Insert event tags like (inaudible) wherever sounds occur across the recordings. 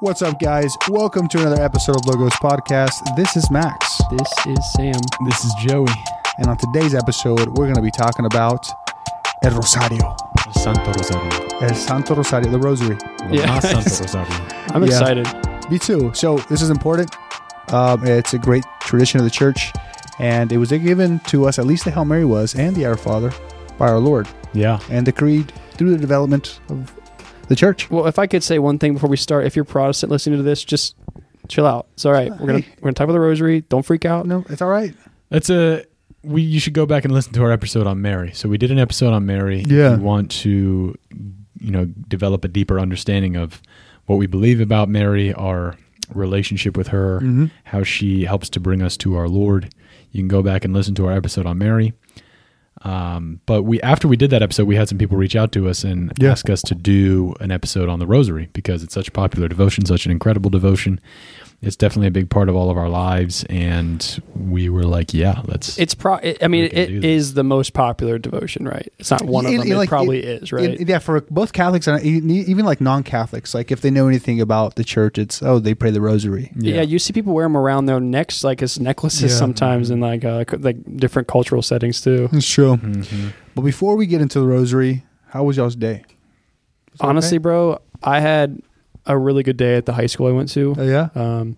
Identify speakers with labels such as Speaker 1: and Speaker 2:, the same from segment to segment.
Speaker 1: What's up, guys? Welcome to another episode of Logos Podcast. This is Max,
Speaker 2: This is Sam.
Speaker 3: This is Joey.
Speaker 1: and on today's episode, we're going to be talking about El Rosario,
Speaker 3: Santo Rosario.
Speaker 1: El Santo Rosario, the Rosary.
Speaker 2: Yeah.
Speaker 3: Santo (laughs) Rosario.
Speaker 2: I'm
Speaker 1: Yeah.
Speaker 2: excited.
Speaker 1: Me too. So this is important. Um, it's a great tradition of the church, and it was given to us. At least the Hail Mary was, and the Our Father, by our Lord,
Speaker 3: Yeah.
Speaker 1: and the Creed through the development of the church.
Speaker 2: Well, if I could say one thing before we start, if you're Protestant listening to this, just chill out. It's all right. We're gonna
Speaker 1: Hey.
Speaker 2: we're gonna talk about the Rosary. Don't freak out.
Speaker 1: No, it's all right.
Speaker 3: That's a we you should go back and listen to our episode on Mary. So we did an episode on Mary.
Speaker 1: Yeah.
Speaker 3: If you want to you know develop a deeper understanding of what we believe about Mary, our relationship with her,
Speaker 1: Mhm.
Speaker 3: how she helps to bring us to our Lord. You can go back and listen to our episode on Mary. Um, but we after we did that episode, we had some people reach out to us and
Speaker 1: Yeah.
Speaker 3: ask us to do an episode on the Rosary because it's such a popular devotion, such an incredible devotion. It's definitely a big part of all of our lives, and we were like, "Yeah, let's."
Speaker 2: It's pro. It, I mean,
Speaker 3: We can
Speaker 2: it
Speaker 3: do
Speaker 2: the most popular devotion, right? It's not one of
Speaker 1: It-
Speaker 2: them.
Speaker 1: it,
Speaker 2: It,
Speaker 1: like,
Speaker 2: probably
Speaker 1: it-
Speaker 2: is, right?
Speaker 1: It- yeah, for both Catholics and e- even like non-Catholics, like if they know anything about the church, it's oh they pray the Rosary.
Speaker 2: yeah. you see people wear them around their necks, like as necklaces,
Speaker 1: Yeah.
Speaker 2: sometimes in like uh, like different cultural settings too.
Speaker 1: It's true.
Speaker 3: Mhm.
Speaker 1: But before we get into the Rosary, how was y'all's day? Was
Speaker 2: Honestly,
Speaker 1: okay?
Speaker 2: bro, I had a really good day at the high school I went to.
Speaker 1: Oh yeah,
Speaker 2: Um,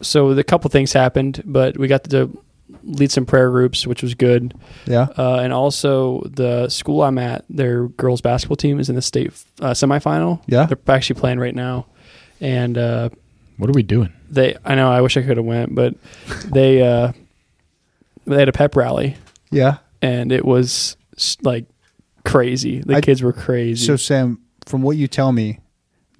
Speaker 2: so the couple things happened, but we got to lead some prayer groups, which was good.
Speaker 1: yeah.
Speaker 2: Uh, and also the school I'm at, their girls basketball team is in the state uh, semifinal.
Speaker 1: Yeah.
Speaker 2: they're actually playing right now, and uh,
Speaker 3: What are we doing?
Speaker 2: they. I know I wish I could have went, but (laughs) they uh, they had a pep rally,
Speaker 1: Yeah.
Speaker 2: and it was like crazy. The
Speaker 1: I-
Speaker 2: kids were crazy.
Speaker 1: So Sam, from what you tell me,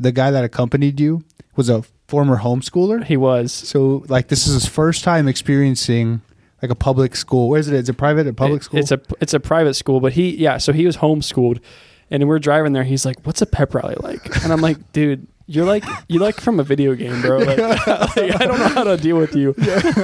Speaker 1: the guy that accompanied you was a former homeschooler.
Speaker 2: he was.
Speaker 1: So like this is his first time experiencing like a public school. Where is it? Is it private or public
Speaker 2: It-
Speaker 1: school?
Speaker 2: It's a it's a private school, but he yeah. So he was homeschooled, and we're driving there. He's like, "What's a pep rally like?" And I'm like, (laughs) "Dude, you're like you like from a video game, bro. Like, (laughs) like, I don't know how to deal with you." (laughs)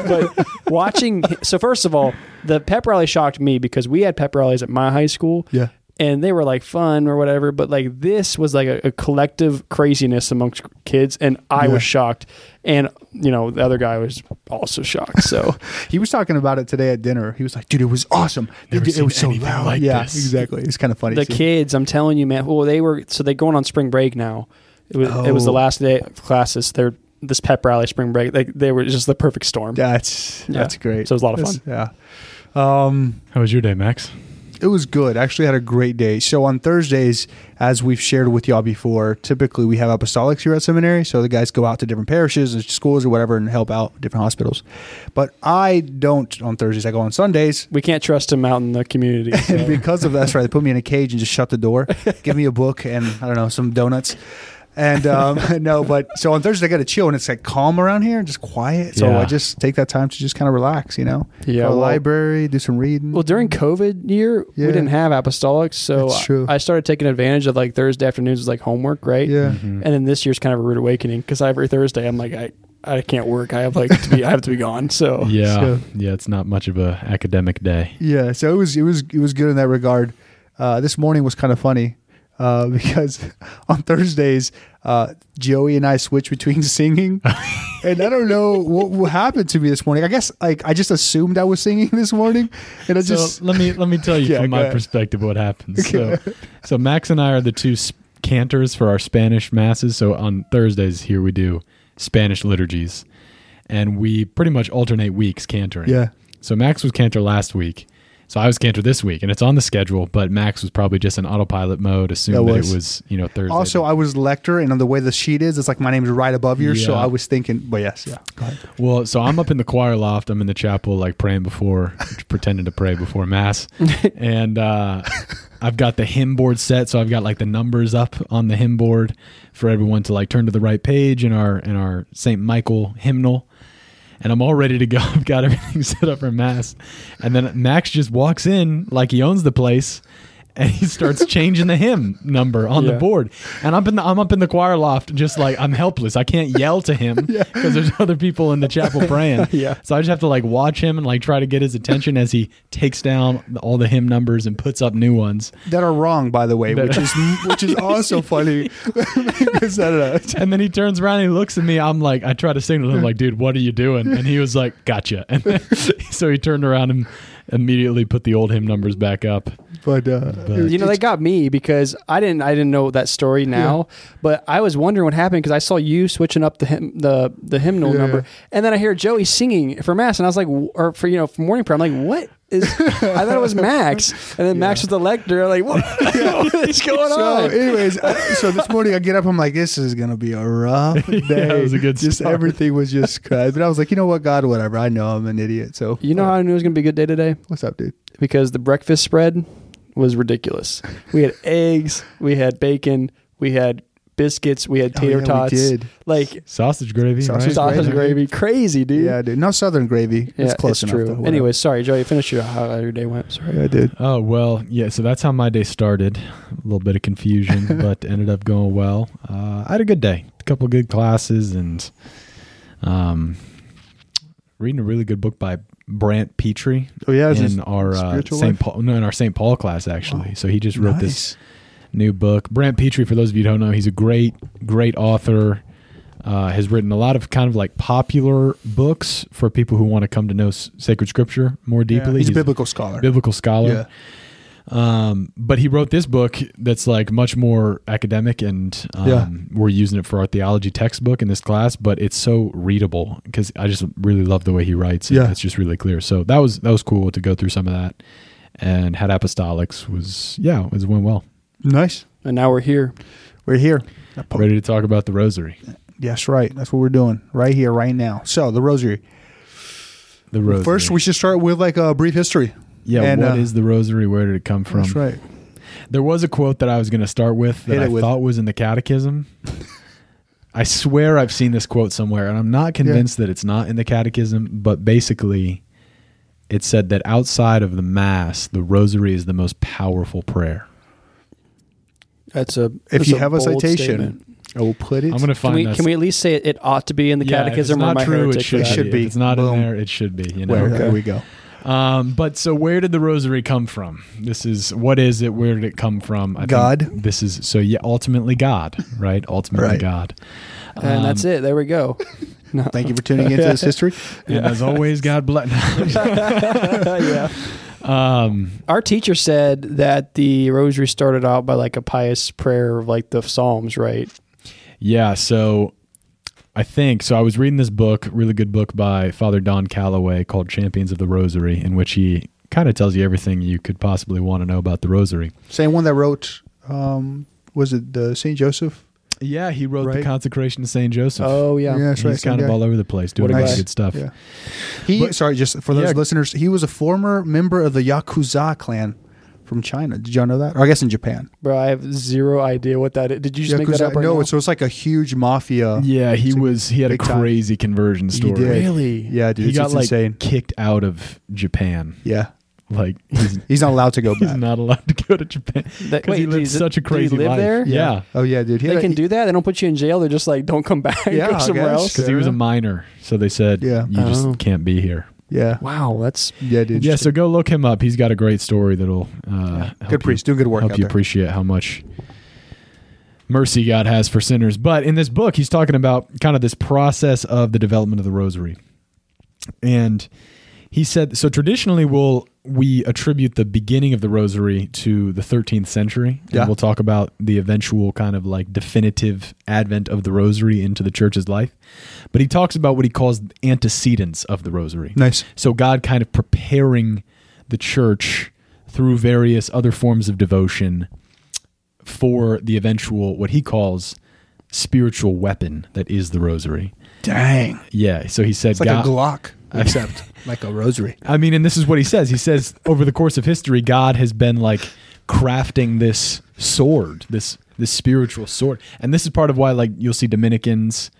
Speaker 2: But watching, so first of all, the pep rally shocked me because we had pep rallies at my high school,
Speaker 1: yeah.
Speaker 2: And they were like fun or whatever. But like this was like a, a collective craziness amongst kids, and I
Speaker 1: Yeah.
Speaker 2: was shocked, and you know the other guy was also shocked. So. (laughs)
Speaker 1: He was talking about it today at dinner. He was like, "Dude, it was awesome.
Speaker 3: Never
Speaker 1: it, it was so loud."
Speaker 3: like
Speaker 1: yeah,
Speaker 3: this.
Speaker 1: exactly. It's kind of funny.
Speaker 2: the
Speaker 1: too.
Speaker 2: kids i'm telling you man well they were so they're going on spring break now it was it was the
Speaker 1: Oh.
Speaker 2: last day of classes they're this pep rally spring break like they were just the perfect storm
Speaker 1: That's
Speaker 2: Yeah.
Speaker 1: that's great.
Speaker 2: So it was a lot of
Speaker 1: That's- Yeah. Um,
Speaker 3: How was your day, Max?
Speaker 1: It was good. I actually had a great day. So on Thursdays, as we've shared with y'all before, typically we have apostolics here at seminary. So the guys go out to different parishes and schools or whatever and help out different hospitals. But I don't on Thursdays. I go on Sundays.
Speaker 2: we can't trust him out in the community (laughs) so.
Speaker 1: Because of that, that's right. They put me in a cage and just shut the door, (laughs) give me a book and I don't know some donuts, and um, (laughs) no. But so on Thursdays I got to chill and it's like calm around here and just quiet. So
Speaker 3: Yeah.
Speaker 1: I just take that time to just kind of relax, you know.
Speaker 2: Yeah,
Speaker 1: go
Speaker 2: well-
Speaker 1: library, do some reading.
Speaker 2: well during covid year
Speaker 1: Yeah.
Speaker 2: we didn't have apostolics so
Speaker 1: true.
Speaker 2: I, I started taking advantage of like thursday afternoons as like homework right
Speaker 1: yeah.
Speaker 2: and then this year's kind of a rude awakening because every thursday i'm like i i can't work i have like to be i have to be gone so (laughs)
Speaker 3: Yeah,
Speaker 1: so-
Speaker 3: yeah. It's not much of a academic day.
Speaker 1: Yeah, so it was it was it was good in that regard. Uh, this morning was kind of funny uh, (laughs) because on Thursdays, uh, Joey and I switch between (laughs) singing, and I don't know what, what happened to me this morning. I guess like I just assumed I was singing this morning, and I just
Speaker 3: so let me let me tell you (laughs)
Speaker 1: Yeah,
Speaker 3: from my
Speaker 1: ahead.
Speaker 3: perspective what happens. So, so Max and I are the two s- cantors for our Spanish masses. So on Thursdays here we do Spanish liturgies, and we pretty much alternate weeks cantoring.
Speaker 1: yeah
Speaker 3: So Max was cantor last week. So I was cantor this week, and it's on the schedule. But Max was probably just in autopilot mode, assumed
Speaker 1: That
Speaker 3: that, it was you know Thursday.
Speaker 1: Also, I was lector, and on the way the sheet is, it's like my name's right above yours. So I was thinking, but yes, yeah. Go ahead.
Speaker 3: Well, so I'm up in the choir loft. I'm in the chapel, like praying before, pretending to pray before mass, (laughs) and uh, I've got the hymn board set. So I've got like the numbers up on the hymn board for everyone to like turn to the right page in our in our Saint Michael hymnal, and I'm all ready to go. (laughs) I've got everything (laughs) set up for mass, and then Max just walks in like he owns the place. And he starts (laughs) changing the hymn number on the board. And I'm in the I'm up in the choir loft, just like I'm helpless. I can't yell to him (laughs) because there's other people in the chapel (laughs) praying.
Speaker 2: Yeah.
Speaker 3: So I just have to like watch him and like try to get his attention as he takes down all the hymn numbers and puts up new ones.
Speaker 1: that are wrong, by the way,
Speaker 3: That-
Speaker 1: which is which is also funny. because I don't know.
Speaker 3: And then he turns around and he looks at me. I'm like, I try to signal to him, like, dude, what are you doing? And he was like, gotcha. And then, so he turned around and immediately put the old hymn numbers back up.
Speaker 1: But, uh,
Speaker 3: But-
Speaker 2: You know, they got me because I didn't I didn't know that story now, but I was wondering what happened because I saw you switching up the hymn, the the hymnal
Speaker 1: Yeah,
Speaker 2: number,
Speaker 1: yeah.
Speaker 2: and then I hear Joey singing for mass, and I was like, w- or for you know for morning prayer, I'm like, what is? (laughs) I thought it was Max, and then Max was the lector. Like, what, (laughs) (laughs) what is going
Speaker 1: so,
Speaker 2: on?
Speaker 1: anyways, I, so this morning I get up. I'm like, this is gonna be a rough day.
Speaker 3: it was a good
Speaker 1: Just
Speaker 3: start.
Speaker 1: everything was just crazy. But I was like, you know what, God, whatever. I know I'm an idiot. So
Speaker 2: You know how I knew it was gonna be a good day today?
Speaker 1: what's up, dude?
Speaker 2: Because the breakfast spread was ridiculous. We had (laughs) eggs, we had bacon, we had biscuits, we had
Speaker 1: Oh,
Speaker 2: tater
Speaker 1: yeah, we
Speaker 2: tots,
Speaker 1: did.
Speaker 2: like
Speaker 3: Sausage gravy,
Speaker 1: Sausage
Speaker 3: right?
Speaker 2: sausage
Speaker 1: gravy.
Speaker 2: gravy, crazy, dude.
Speaker 1: Yeah, dude. No southern gravy.
Speaker 2: Yeah,
Speaker 1: it's close enough.
Speaker 2: true.
Speaker 1: though, whatever.
Speaker 2: Anyways, sorry, Joey. Finish your how your day went. Sorry.
Speaker 1: yeah, I did.
Speaker 3: Oh well, yeah. So that's how my day started. A little bit of confusion, (laughs) but ended up going well. Uh, I had a good day. A couple of good classes, and um, reading a really good book by Brant Pitre
Speaker 1: Oh yeah,
Speaker 3: in our uh, St. Paul. No, in our St. Paul class actually.
Speaker 1: Oh,
Speaker 3: so he just wrote
Speaker 1: nice.
Speaker 3: this new book. Brant Pitre, for those of you who don't know, he's a great, great author. Uh, has written a lot of kind of like popular books for people who want to come to know s- sacred scripture more
Speaker 1: Yeah,
Speaker 3: deeply.
Speaker 1: he's a biblical scholar.
Speaker 3: biblical scholar.
Speaker 1: Yeah.
Speaker 3: Um, but he wrote this book that's like much more academic, and um,
Speaker 1: Yeah.
Speaker 3: we're using it for our theology textbook in this class. But it's so readable because I just really love the way he writes.
Speaker 1: Yeah.
Speaker 3: it's just really clear. So that was that was cool to go through some of that. And had apostolics was yeah, it was went well.
Speaker 1: Nice.
Speaker 2: And now we're here.
Speaker 1: We're here.
Speaker 3: Ready to talk about the rosary.
Speaker 1: Yes, right. That's what we're doing right here, right now. So the rosary.
Speaker 3: The rosary.
Speaker 1: First, we should start with like a brief history.
Speaker 3: Yeah.
Speaker 1: and,
Speaker 3: what is
Speaker 1: uh,
Speaker 3: the rosary? Where did it come from?
Speaker 1: That's right.
Speaker 3: There was a quote that I was going to start with that
Speaker 1: it
Speaker 3: I
Speaker 1: with-
Speaker 3: thought was in the catechism. I swear I've seen this quote somewhere, and I'm not convinced that it's not in the catechism, but basically it said that outside of the Mass, the rosary is the most powerful prayer.
Speaker 2: That's a.
Speaker 1: If
Speaker 2: that's
Speaker 1: you
Speaker 2: a
Speaker 1: have a citation,
Speaker 2: statement.
Speaker 1: I will put it.
Speaker 3: I'm going to
Speaker 2: Can
Speaker 3: find
Speaker 2: we
Speaker 3: that.
Speaker 2: can we at least say it, it ought to be in the
Speaker 3: Yeah, if
Speaker 2: catechism
Speaker 3: it's
Speaker 2: or
Speaker 3: not
Speaker 2: my
Speaker 3: true,
Speaker 2: heretic
Speaker 3: it should,
Speaker 2: that?
Speaker 1: should
Speaker 3: be.
Speaker 1: be.
Speaker 3: If it's not
Speaker 1: Boom.
Speaker 3: in there, it should be. You know.
Speaker 1: Well, there we go.
Speaker 3: Um, but so where did the rosary come from? This is what is it? Where did it come from? I think
Speaker 1: God.
Speaker 3: This is so yeah. Ultimately, God. Right. Ultimately,
Speaker 1: Right.
Speaker 3: God.
Speaker 2: And that's
Speaker 3: Um,
Speaker 2: it. There we go. No.
Speaker 1: Thank you for tuning into this (laughs) history.
Speaker 3: And as always, God bless. (laughs)
Speaker 2: yeah.
Speaker 3: um,
Speaker 2: Our teacher said that the rosary started out by like a pious prayer of like the Psalms, right?
Speaker 3: yeah. So I think so. I was reading this book, really good book by Father Don Calloway called Champions of the Rosary, in which he kind of tells you everything you could possibly want to know about the Rosary.
Speaker 1: Same one that wrote. Um, was it the Saint Joseph?
Speaker 3: Yeah, he wrote the consecration of Saint Joseph.
Speaker 2: Oh yeah.
Speaker 1: Yeah,
Speaker 3: He's
Speaker 1: right.
Speaker 3: kind of
Speaker 1: guy.
Speaker 3: all over the place doing
Speaker 2: What
Speaker 3: a
Speaker 2: a
Speaker 3: lot of good stuff.
Speaker 1: Yeah. He
Speaker 3: But-
Speaker 1: sorry, just for those
Speaker 3: Yeah.
Speaker 1: listeners, he was a former member of the Yakuza clan from China. Did y'all know that? Or I guess in Japan.
Speaker 2: Bro, I have zero idea what that is. Did you just make that
Speaker 1: Yakuza-
Speaker 2: up right
Speaker 1: no,
Speaker 2: now?
Speaker 1: so it's like a huge mafia.
Speaker 3: Yeah, he was. He had a
Speaker 1: big time.
Speaker 3: crazy conversion story.
Speaker 1: did.
Speaker 2: really?
Speaker 1: Yeah, dude,
Speaker 3: he
Speaker 1: it's,
Speaker 3: got
Speaker 1: it's
Speaker 3: like
Speaker 1: insane.
Speaker 3: kicked out of Japan.
Speaker 1: Yeah,
Speaker 3: Like (laughs) he's,
Speaker 1: he's not allowed to go
Speaker 3: he's not allowed to go to Japan
Speaker 2: That-
Speaker 3: because he
Speaker 2: wait,
Speaker 3: lived such a
Speaker 2: did he
Speaker 3: crazy
Speaker 2: live
Speaker 3: life.
Speaker 2: there?
Speaker 3: Yeah,
Speaker 1: Oh yeah, dude. He
Speaker 2: They
Speaker 1: had-
Speaker 2: can do that. They don't put you in jail. They're just like, don't come back.
Speaker 1: Yeah, (laughs)
Speaker 2: Go somewhere
Speaker 1: guess.
Speaker 2: else.
Speaker 3: because he was a minor, so they said,
Speaker 1: Yeah.
Speaker 3: you just
Speaker 2: Oh.
Speaker 3: can't be here."
Speaker 1: Yeah,
Speaker 2: Wow, that's
Speaker 1: yeah, dude.
Speaker 3: Yeah, so go look him up. He's got a great story that'll uh, help
Speaker 1: good priest,
Speaker 3: you,
Speaker 1: doing good work
Speaker 3: help you
Speaker 1: there.
Speaker 3: appreciate how much mercy God has for sinners. But in this book, he's talking about kind of this process of the development of the rosary. And he said so traditionally we'll we attribute the beginning of the rosary to the 13th century and
Speaker 1: Yeah.
Speaker 3: we'll talk about the eventual kind of like definitive advent of the rosary into the church's life but he talks about what he calls antecedents of the rosary
Speaker 1: nice.
Speaker 3: so God kind of preparing the church through various other forms of devotion for the eventual what he calls spiritual weapon that is the rosary.
Speaker 1: Dang,
Speaker 3: Yeah, so he said
Speaker 1: it's like
Speaker 3: God
Speaker 1: a Glock, (laughs) except like a rosary.
Speaker 3: I mean, and this is what he says. He says over the course of history, God has been like crafting this sword, this this spiritual sword, and this is part of why like you'll see Dominicans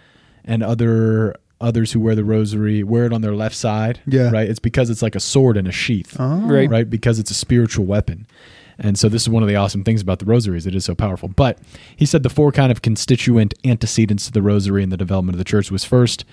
Speaker 3: and other others who wear the rosary wear it on their left side.
Speaker 1: Yeah.
Speaker 3: right. It's because it's like a sword in a sheath,
Speaker 1: Oh.
Speaker 2: Right.
Speaker 3: right? Because it's a spiritual weapon. And so this is one of the awesome things about the rosary is it is so powerful. But he said the four kind of constituent antecedents to the rosary and the development of the church was first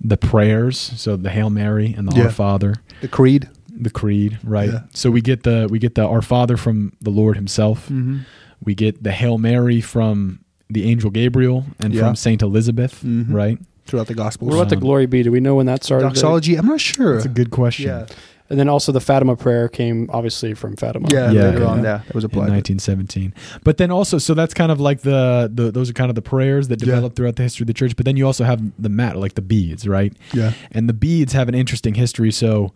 Speaker 3: the prayers, so the Hail Mary and the
Speaker 1: Yeah.
Speaker 3: Our Father,
Speaker 1: The creed.
Speaker 3: the creed, right?
Speaker 1: Yeah.
Speaker 3: So we get the we get the Our Father from the Lord himself.
Speaker 1: Mm-hmm.
Speaker 3: We get the Hail Mary from the angel Gabriel and
Speaker 1: Yeah.
Speaker 3: from Saint Elizabeth,
Speaker 1: Mhm.
Speaker 3: right?
Speaker 1: Throughout the Gospels.
Speaker 2: What about the
Speaker 3: Um,
Speaker 2: glory be? Do we know when that started?
Speaker 1: Doxology? I'm not sure.
Speaker 3: It's a good question.
Speaker 1: Yeah.
Speaker 2: And then also the Fatima prayer came obviously from Fatima.
Speaker 1: Yeah,
Speaker 3: Yeah,
Speaker 1: later
Speaker 3: yeah.
Speaker 1: on, yeah, that was
Speaker 3: in
Speaker 1: applied.
Speaker 3: 1917. But then also, so that's kind of like the, the those are kind of the prayers that
Speaker 1: Yeah.
Speaker 3: developed throughout the history of the church. But then you also have the mat, like the beads, right?
Speaker 1: yeah.
Speaker 3: And the beads have an interesting history. So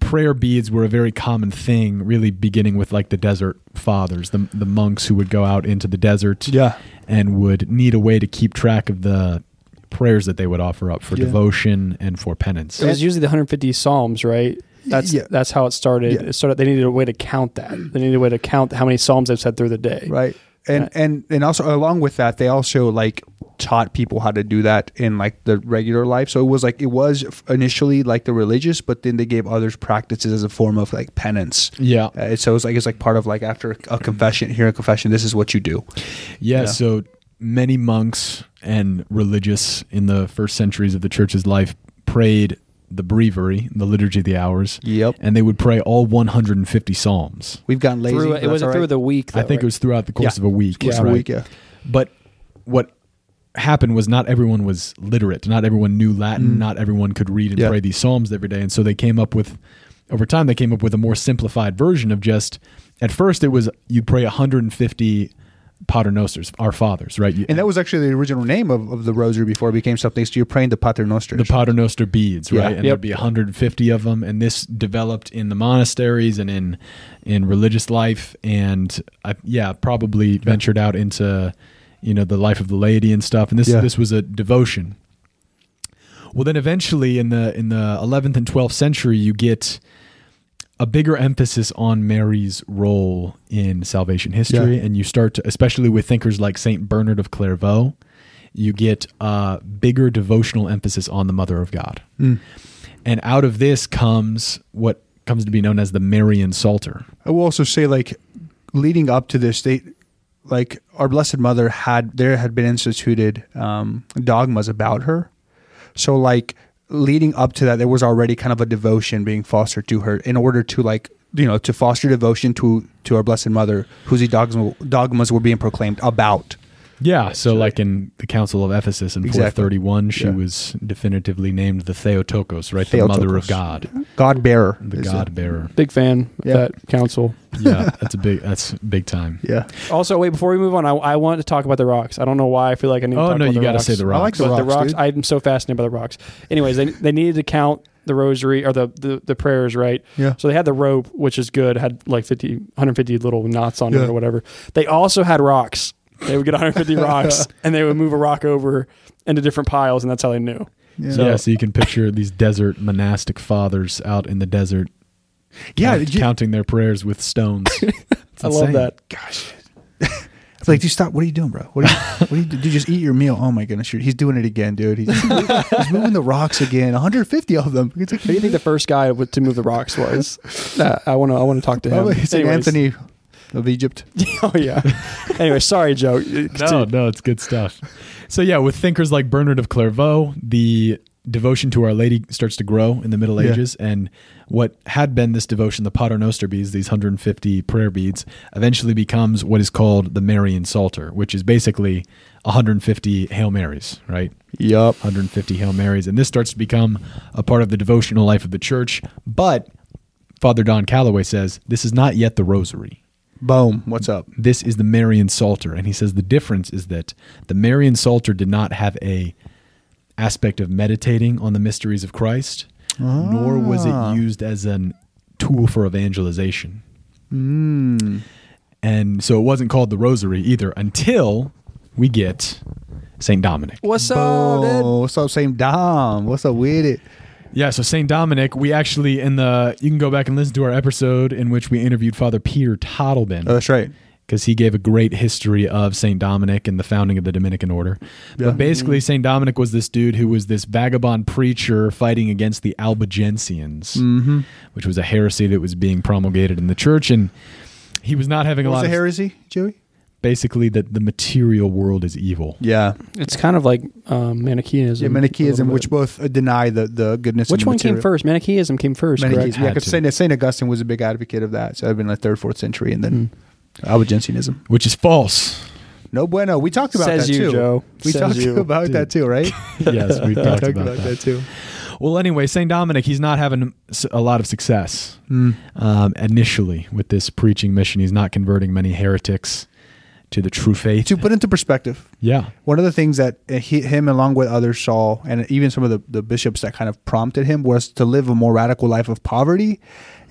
Speaker 3: prayer beads were a very common thing, really beginning with like the desert fathers, the the monks who would go out into the desert
Speaker 1: Yeah.
Speaker 3: and would need a way to keep track of the prayers that they would offer up for
Speaker 1: Yeah.
Speaker 3: devotion and for penance.
Speaker 2: It was usually the 150 Psalms, right? That's
Speaker 1: Yeah.
Speaker 2: that's how it started.
Speaker 1: Yeah.
Speaker 2: It started. They needed a way to count that. They needed a way to count how many Psalms they've said through the day.
Speaker 1: Right. And and and also along with that, they also like taught people how to do that in like the regular life. So it was like it was initially like the religious, but then they gave others practices as a form of like penance.
Speaker 3: yeah.
Speaker 1: Uh, so it's like it's like part of like after a confession, here a confession, this is what you do.
Speaker 3: Yeah,
Speaker 1: Yeah.
Speaker 3: so many monks and religious in the first centuries of the church's life prayed the breviary, the liturgy of the hours,
Speaker 1: Yep.
Speaker 3: and they would pray all 150 psalms.
Speaker 1: We've gotten lazy.
Speaker 2: Through, it
Speaker 1: that's
Speaker 2: was
Speaker 1: all
Speaker 2: through the week.
Speaker 3: I think
Speaker 2: right?
Speaker 3: it was throughout the course
Speaker 1: Yeah.
Speaker 3: of a week.
Speaker 1: Course
Speaker 3: right?
Speaker 1: a week, yeah.
Speaker 3: But what happened was not everyone was literate. Not everyone knew Latin.
Speaker 1: Mm.
Speaker 3: Not everyone could read and
Speaker 1: Yeah.
Speaker 3: pray these psalms every day. And so they came up with, over time, they came up with a more simplified version of just. At first, it was you'd pray 150 Pater Nosters, our fathers, right? You-
Speaker 1: And that was actually the original name of, of the rosary before it became something. So you're praying the Pater Noster.
Speaker 3: the Pater Noster beads,
Speaker 1: Yeah.
Speaker 3: right? And
Speaker 2: Yep.
Speaker 3: there'd be 150 of them, and this developed in the monasteries and in in religious life, and I, yeah, probably ventured out into you know the life of the laity and stuff. And this
Speaker 1: Yeah.
Speaker 3: this was a devotion. Well, then eventually in the in the 11th and 12th century, you get a bigger emphasis on Mary's role in salvation history,
Speaker 1: Yeah.
Speaker 3: and you start to, especially with thinkers like Saint Bernard of Clairvaux, you get a bigger devotional emphasis on the Mother of God.
Speaker 1: Mm.
Speaker 3: And out of this comes what comes to be known as the Marian Psalter.
Speaker 1: I will also say, like, leading up to this, they, like, our Blessed Mother had, there had been instituted um, dogmas about her. So, like, leading up to that, there was already kind of a devotion being fostered to her in order to, like, you know, to foster devotion to to our Blessed Mother, whose dogmas, dogmas were being proclaimed about.
Speaker 3: Yeah, so like in the Council of Ephesus in
Speaker 1: Exactly.
Speaker 3: 431, she
Speaker 1: Yeah.
Speaker 3: was definitively named the Theotokos, right? The Mother of God,
Speaker 1: God bearer.
Speaker 3: the God bearer.
Speaker 2: Big fan of
Speaker 1: Yeah.
Speaker 2: that council.
Speaker 3: Yeah, that's a big that's big time.
Speaker 1: Yeah.
Speaker 2: Also, wait before we move on, I, I want to talk about the rocks. I don't know why. I feel like I need. to
Speaker 3: Oh
Speaker 2: talk
Speaker 3: no,
Speaker 2: about
Speaker 3: you
Speaker 2: the
Speaker 3: got to
Speaker 2: rocks.
Speaker 3: say the rocks.
Speaker 1: I
Speaker 3: rocks.
Speaker 1: like the
Speaker 2: but the
Speaker 1: rocks,
Speaker 2: rocks,
Speaker 1: dude.
Speaker 2: I'm so fascinated by the rocks. Anyways, they they needed to count the rosary or the, the the prayers, right?
Speaker 1: Yeah.
Speaker 2: So they had the rope, which is good, had like 50, 150 little knots on
Speaker 1: Yeah.
Speaker 2: it or whatever. They also had rocks. They would get 150 (laughs) rocks and they would move a rock over into different piles, and that's how they knew.
Speaker 1: Yeah.
Speaker 3: So, yeah, so you can picture these desert monastic fathers out in the desert,
Speaker 1: Yeah,
Speaker 3: count-
Speaker 1: you-
Speaker 3: counting their prayers with stones. (laughs) It's
Speaker 2: I love that.
Speaker 1: Gosh. It's like, dude, stop. What are you doing, bro? What are you, what are you do? Dude, just eat your meal. Oh my goodness, he's doing it again, dude. He's, he's moving the rocks again. 150 of them. It's like,
Speaker 2: Who do you think the first guy to move the rocks was? (laughs) Uh, I want to. I want to talk to him.
Speaker 1: Probably St.
Speaker 2: Anyways.
Speaker 1: Anthony of Egypt. (laughs)
Speaker 2: oh yeah. anyway, sorry, Joe. (laughs)
Speaker 3: No, no, it's good stuff. So yeah, with thinkers like Bernard of Clairvaux, the devotion to Our Lady starts to grow in the Middle
Speaker 1: Yeah.
Speaker 3: Ages, and what had been this devotion, the Pater Noster beads, these 150 prayer beads, eventually becomes what is called the Marian Psalter, which is basically 150 Hail Marys, right?
Speaker 1: Yup.
Speaker 3: 150 Hail Marys, and this starts to become a part of the devotional life of the church. But Father Don Calloway says this is not yet the Rosary
Speaker 1: Boom. What's up?
Speaker 3: this is the Marian Psalter, and he says the difference is that the Marian Psalter did not have a aspect of meditating on the mysteries of Christ, nor was
Speaker 1: Ah.
Speaker 3: it used as an tool for evangelization.
Speaker 1: Mm.
Speaker 3: And so it wasn't called the Rosary either until we get Saint Dominic.
Speaker 2: What's up, dude?
Speaker 1: Oh, what's up, Saint Dom? What's up with it?
Speaker 3: Yeah, so Saint Dominic, we actually in the you can go back and listen to our episode in which we interviewed Father Peter Toddleben.
Speaker 1: Oh, that's right.
Speaker 3: because he gave a great history of St. Dominic and the founding of the Dominican order.
Speaker 1: Yeah.
Speaker 3: But basically, St. Dominic was this dude who was this vagabond preacher fighting against the Albigensians,
Speaker 1: Mm-hmm.
Speaker 3: which was a heresy that was being promulgated in the church. And he was not having a
Speaker 1: What was
Speaker 3: lot
Speaker 1: the
Speaker 3: of
Speaker 1: heresy, Joey?
Speaker 3: Basically that the material world is evil.
Speaker 1: Yeah,
Speaker 2: It's kind of like um, Manichaeism.
Speaker 1: yeah, Manichaeism, which both uh, deny the the goodness.
Speaker 2: Which
Speaker 1: of the
Speaker 2: one came first? Manichaeism came first,
Speaker 1: Manichaeism,
Speaker 2: correct?
Speaker 1: yeah, because. Saint, Saint Augustine was a big advocate of that. So I've been like third, fourth century, and then
Speaker 2: Hmm.
Speaker 1: Albigensianism.
Speaker 3: Which is false.
Speaker 1: No bueno. We talked about
Speaker 2: Says
Speaker 1: that
Speaker 2: you,
Speaker 1: too.
Speaker 2: Joe.
Speaker 1: We
Speaker 2: Says
Speaker 1: talked
Speaker 2: you. (laughs)
Speaker 1: about that too, right? (laughs)
Speaker 3: yes, we
Speaker 1: We
Speaker 3: talked, about, that.
Speaker 1: too.
Speaker 3: Well, anyway, St. Dominic, he's not having a lot of success
Speaker 1: Mm.
Speaker 3: um, initially with this preaching mission. He's not converting many heretics to the true faith.
Speaker 1: To put into perspective,
Speaker 3: Yeah.
Speaker 1: one of the things that he, him, along with others, saw, and even some of the, the bishops that kind of prompted him, was to live a more radical life of poverty.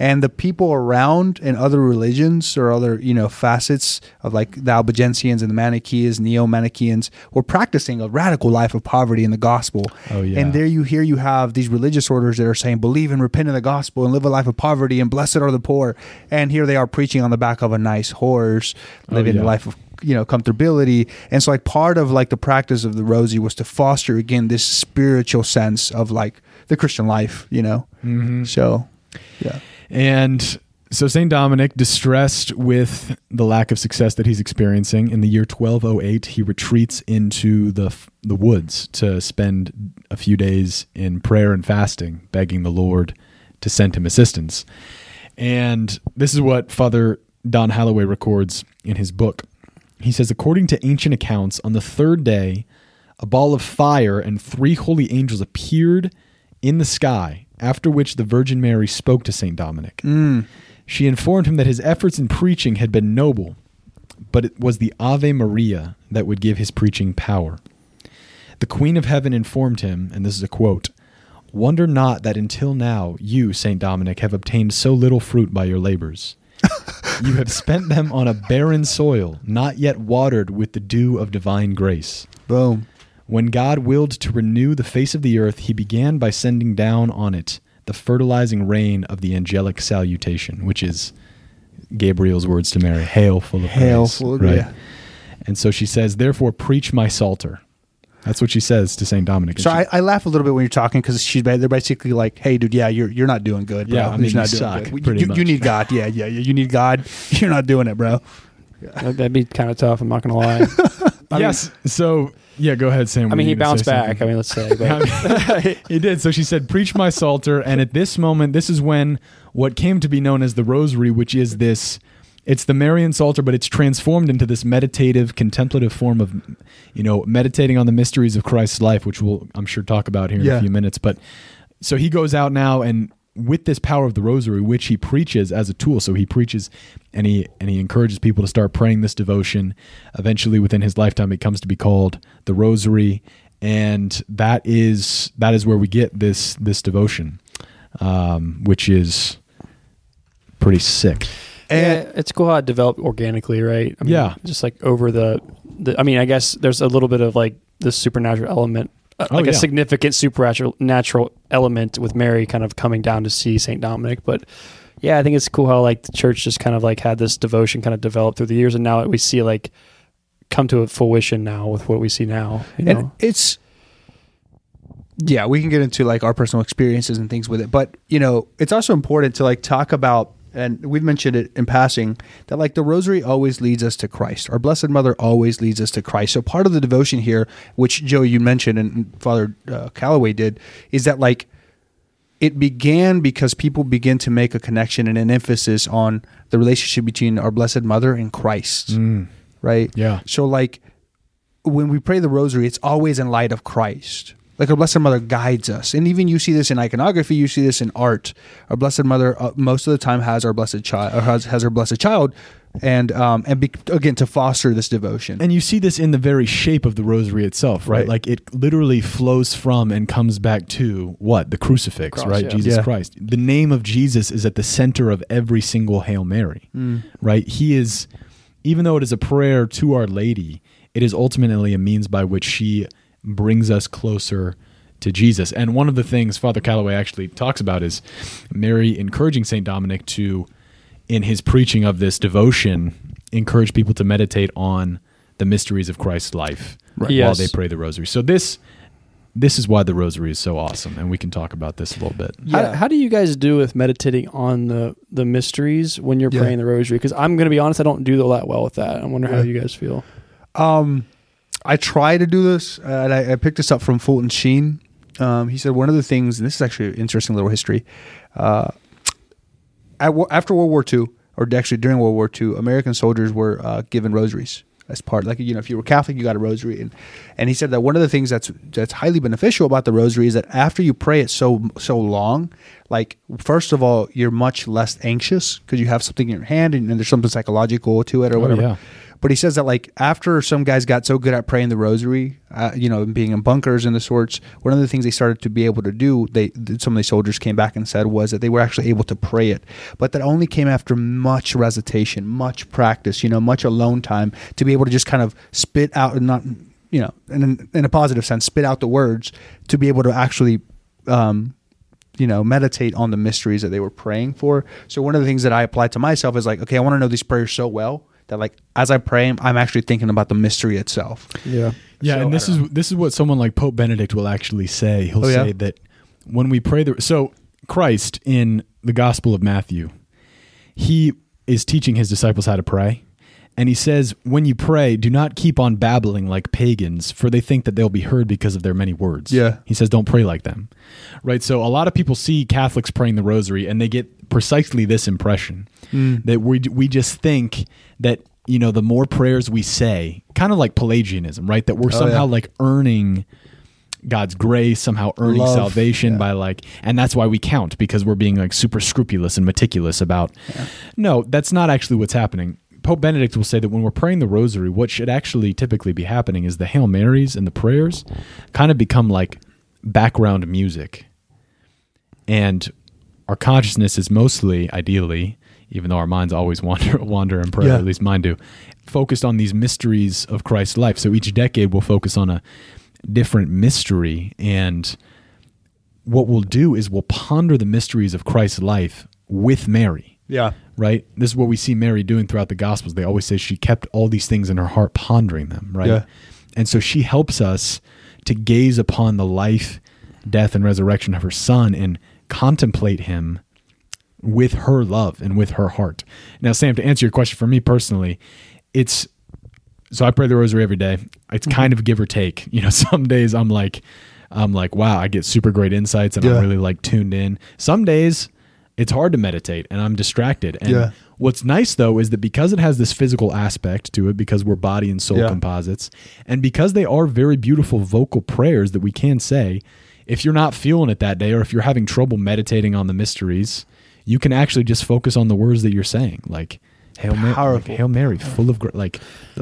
Speaker 1: And the people around in other religions or other, you know, facets of like the Albigensians and the Manichaeans, Neo Manichaeans, were practicing a radical life of poverty in the gospel.
Speaker 3: Oh, yeah.
Speaker 1: And there you hear you have these religious orders that are saying, believe and repent in the gospel and live a life of poverty and blessed are the poor. And here they are preaching on the back of a nice horse,
Speaker 3: Oh,
Speaker 1: living
Speaker 3: yeah.
Speaker 1: a life of you know comfortability and so like part of like the practice of the rosary was to foster again this spiritual sense of like the christian life you know
Speaker 3: Mm-hmm.
Speaker 1: so yeah
Speaker 3: And so St. Dominic, distressed with the lack of success that he's experiencing, in the year 1208, he retreats into the, the woods to spend a few days in prayer and fasting, begging the Lord to send him assistance. And this is what Father Don Calloway records in his book. He says, according to ancient accounts, on the third day, a ball of fire and three holy angels appeared in the sky, after which the Virgin Mary spoke to St. Dominic.
Speaker 1: Mm.
Speaker 3: She informed him that his efforts in preaching had been noble, but it was the Ave Maria that would give his preaching power. The Queen of Heaven informed him, and this is a quote Wonder not that until now you, St. Dominic, have obtained so little fruit by your labors. (laughs) you have spent them on a barren soil, not yet watered with the dew of divine grace.
Speaker 1: boom
Speaker 3: When God willed to renew the face of the earth, he began by sending down on it the fertilizing rain of the angelic salutation, which is Gabriel's words to Mary Hail, full of
Speaker 1: Hail,
Speaker 3: grace.
Speaker 1: full of-
Speaker 3: right?
Speaker 1: yeah.
Speaker 3: And so she says, Therefore, preach my psalter. That's what she says to St. Dominic.
Speaker 1: So
Speaker 3: she-
Speaker 1: I, I laugh a little bit when you're talking because she's they're basically like, "Hey, dude, yeah, you're you're not doing good, bro.
Speaker 3: Yeah, I
Speaker 1: You're not
Speaker 3: you
Speaker 1: doing
Speaker 3: suck,
Speaker 1: good.
Speaker 3: pretty
Speaker 1: You, you need God, yeah, yeah, yeah. You need God. (laughs) You're not doing it, bro.
Speaker 2: That- That'd be kind of tough. I'm not gonna lie. (laughs) I
Speaker 3: yes. so, yeah, go ahead, Sam.
Speaker 2: I mean, he bounced back.
Speaker 3: something?
Speaker 2: I mean, let's say, (laughs) but
Speaker 3: he did. So she said, Preach my Psalter. And at this moment, this is when what came to be known as the Rosary, which is this, it's the Marian Psalter, but it's transformed into this meditative, contemplative form of, you know, meditating on the mysteries of Christ's life, which we'll, I'm sure, talk about here in
Speaker 1: Yeah.
Speaker 3: a few minutes. But so he goes out now and with this power of the rosary which he preaches as a tool so he preaches and he and he encourages people to start praying this devotion eventually within his lifetime it comes to be called the rosary and that is that is where we get this this devotion um, which is pretty sick
Speaker 2: yeah, it's cool how it developed organically, right? I mean,
Speaker 3: Yeah.
Speaker 2: just like over the, the. I mean, I guess there's a little bit of like the supernatural element, uh,
Speaker 3: Oh,
Speaker 2: like
Speaker 3: yeah.
Speaker 2: a significant supernatural natural element with Mary kind of coming down to see Saint Dominic, but. Yeah, I think it's cool how like the church just kind of like had this devotion kind of develop through the years, and now we see like come to a fruition now with what we see now. You
Speaker 1: and
Speaker 2: know?
Speaker 1: it's yeah we can get into like our personal experiences and things with it but you know it's also important to like talk about and we've mentioned it in passing that like the rosary always leads us to christ our blessed mother always leads us to christ so part of the devotion here which joe you mentioned and father uh, calloway did is that like it began because people begin to make a connection and an emphasis on the relationship between our blessed mother and christ
Speaker 3: Mm.
Speaker 1: right
Speaker 3: Yeah.
Speaker 1: so like when we pray the rosary, it's always in light of Christ. Like our Blessed Mother guides us, and even you see this in iconography. You see this in art. Our Blessed Mother uh, most of the time has our blessed child, or has, has her blessed child, and um and be, again to foster this devotion.
Speaker 3: And you see this in the very shape of the rosary itself, right?
Speaker 1: Right.
Speaker 3: Like it literally flows from and comes back to what? The crucifix,
Speaker 2: Cross,
Speaker 3: right?
Speaker 2: yeah.
Speaker 3: Jesus
Speaker 1: Yeah.
Speaker 3: Christ. The name of Jesus is at the center of every single Hail Mary,
Speaker 1: Mm.
Speaker 3: right? He is, even though it is a prayer to Our Lady, it is ultimately a means by which she brings us closer to Jesus. And one of the things Father Calloway actually talks about is Mary encouraging St. Dominic to, in his preaching of this devotion, encourage people to meditate on the mysteries of Christ's life
Speaker 2: Right.
Speaker 3: while they pray the rosary. So this this is why the rosary is so awesome, and we can talk about this a little bit.
Speaker 2: How, how do you guys do with meditating on the the mysteries when you're
Speaker 1: Yeah.
Speaker 2: praying the rosary? Because I'm going to be honest, I don't do that well with that. I wonder how you guys feel.
Speaker 1: Um, I try to do this, uh, and I, I picked this up from Fulton Sheen. Um, he said one of the things, and this is actually an interesting little history. Uh, at, after World War II, or actually during World War II, American soldiers were uh, given rosaries as part. Like you know, if you were Catholic, you got a rosary, and and he said that one of the things that's that's highly beneficial about the rosary is that after you pray it so so long, like first of all, you're much less anxious because you have something in your hand and, and there's something psychological to it or
Speaker 3: Oh,
Speaker 1: whatever.
Speaker 3: yeah.
Speaker 1: But he says that like after some guys got so good at praying the rosary, uh, you know, being in bunkers and the sorts, one of the things they started to be able to do, they some of the soldiers came back and said was that they were actually able to pray it, but that only came after much recitation, much practice, you know, much alone time to be able to just kind of spit out and not, you know, in in a positive sense, spit out the words to be able to actually. Um, you know, meditate on the mysteries that they were praying for. So one of the things that I applied to myself is like, okay, I want to know these prayers so well that like as I pray, I'm actually thinking about the mystery itself.
Speaker 2: Yeah.
Speaker 3: Yeah,
Speaker 1: So,
Speaker 3: and this is
Speaker 1: don't
Speaker 3: this is what someone like Pope Benedict will actually say. He'll
Speaker 1: Oh, yeah?
Speaker 3: say that when we pray the so Christ in the Gospel of Matthew, he is teaching his disciples how to pray. And he says, When you pray, do not keep on babbling like pagans, for they think that they'll be heard because of their many words.
Speaker 1: Yeah.
Speaker 3: He says, Don't pray like them. Right? So a lot of people see Catholics praying the rosary and they get precisely this impression hmm. that we, we just think that, you know, the more prayers we say, kind of like Pelagianism, right? That we're
Speaker 1: Oh,
Speaker 3: somehow
Speaker 1: yeah.
Speaker 3: like earning God's grace, somehow earning
Speaker 1: Love,
Speaker 3: salvation
Speaker 1: yeah.
Speaker 3: by like, and that's why we count because we're being like super scrupulous and meticulous about. No, that's not actually what's happening. Pope Benedict will say that when we're praying the rosary, what should actually typically be happening is the Hail Marys and the prayers kind of become like background music. And our consciousness is mostly, ideally, even though our minds always (laughs) wander, wander in prayer,
Speaker 1: Yeah.
Speaker 3: at least mine do, focused on these mysteries of Christ's life. So each decade will focus on a different mystery. And what we'll do is we'll ponder the mysteries of Christ's life with Mary
Speaker 1: Yeah.
Speaker 3: right? This is what we see Mary doing throughout the Gospels. They always say she kept all these things in her heart, pondering them, right?
Speaker 1: Yeah.
Speaker 3: And so she helps us to gaze upon the life, death, and resurrection of her son and contemplate him with her love and with her heart. Now, Sam, to answer your question for me personally, it's so I pray the rosary every day. It's
Speaker 1: Mm-hmm.
Speaker 3: kind of give or take. (laughs) You know, some days I'm like, I'm like, wow, I get super great insights and
Speaker 1: Yeah.
Speaker 3: I'm really like tuned in. Some days it's hard to meditate and I'm distracted. And
Speaker 1: Yeah.
Speaker 3: what's nice though is that because it has this physical aspect to it, because we're body and soul
Speaker 1: Yeah.
Speaker 3: composites, and because they are very beautiful vocal prayers that we can say, if you're not feeling it that day or if you're having trouble meditating on the mysteries, you can actually just focus on the words that you're saying. Like, Hail Mary, like, Hail Mary, full of gra- like,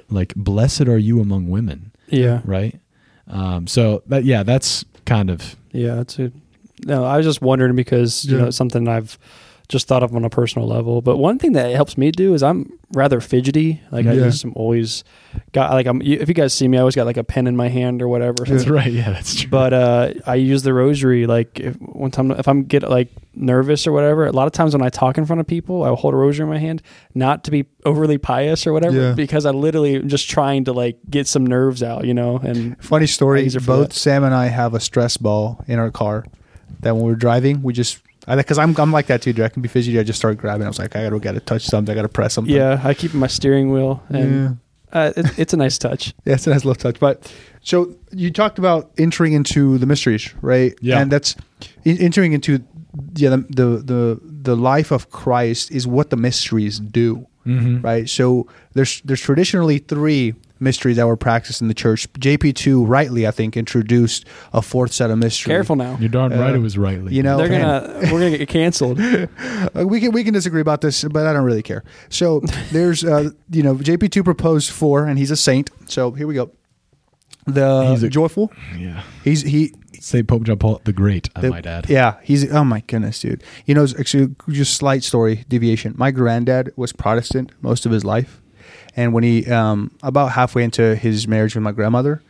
Speaker 3: like blessed are you among women,
Speaker 2: Yeah.
Speaker 3: right? Um, so that yeah, that's kind of
Speaker 2: Yeah. That's it. No, I was just wondering because, you
Speaker 1: Yeah.
Speaker 2: know, it's something I've just thought of on a personal level. But one thing that it helps me do is I'm rather fidgety. Like I
Speaker 1: Yeah.
Speaker 2: just am always got like I'm. If you guys see me, I always got like a pen in my hand or whatever.
Speaker 3: that's (laughs) right. Yeah, that's true.
Speaker 2: But uh, I use the rosary like if, one time if I'm get like nervous or whatever. A lot of times when I talk in front of people, I will hold a rosary in my hand, not to be overly pious or whatever,
Speaker 1: Yeah.
Speaker 2: because I literally am just trying to like get some nerves out, you know. And
Speaker 1: Funny story.
Speaker 2: use it for
Speaker 1: Both
Speaker 2: that.
Speaker 1: Sam and I have a stress ball in our car that when we're driving, we just because I'm I'm like that too. Dude. I can be fidgety. I just start grabbing. I was like, I gotta gotta touch something. I gotta press something.
Speaker 2: yeah, I keep my steering wheel, and uh, it, it's a nice touch. (laughs)
Speaker 1: Yeah, it's a nice little touch. But so you talked about entering into the mysteries, right?
Speaker 3: Yeah.
Speaker 1: and that's entering into yeah the the the, the life of Christ is what the mysteries do,
Speaker 3: Mhm.
Speaker 1: right? So there's there's traditionally three mysteries that were practiced in the church. JP two rightly, I think, introduced a fourth set of mysteries.
Speaker 2: Careful now.
Speaker 3: You're darn right.
Speaker 1: Uh,
Speaker 3: It was rightly.
Speaker 1: you know,
Speaker 2: They're gonna we're gonna get canceled. (laughs)
Speaker 1: Uh, we can we can disagree about this, but I don't really care. So (laughs) there's uh, you know JP two proposed four, and he's a saint. So here we go. The
Speaker 3: He's a-
Speaker 1: joyful.
Speaker 3: yeah.
Speaker 1: He's he
Speaker 3: Saint Pope John Paul the Great. I
Speaker 1: The-
Speaker 3: might add.
Speaker 1: Yeah, he's oh my goodness, dude. You know, actually, just slight story deviation. My granddad was Protestant most of his life, and when he um, about halfway into his marriage with my grandmother,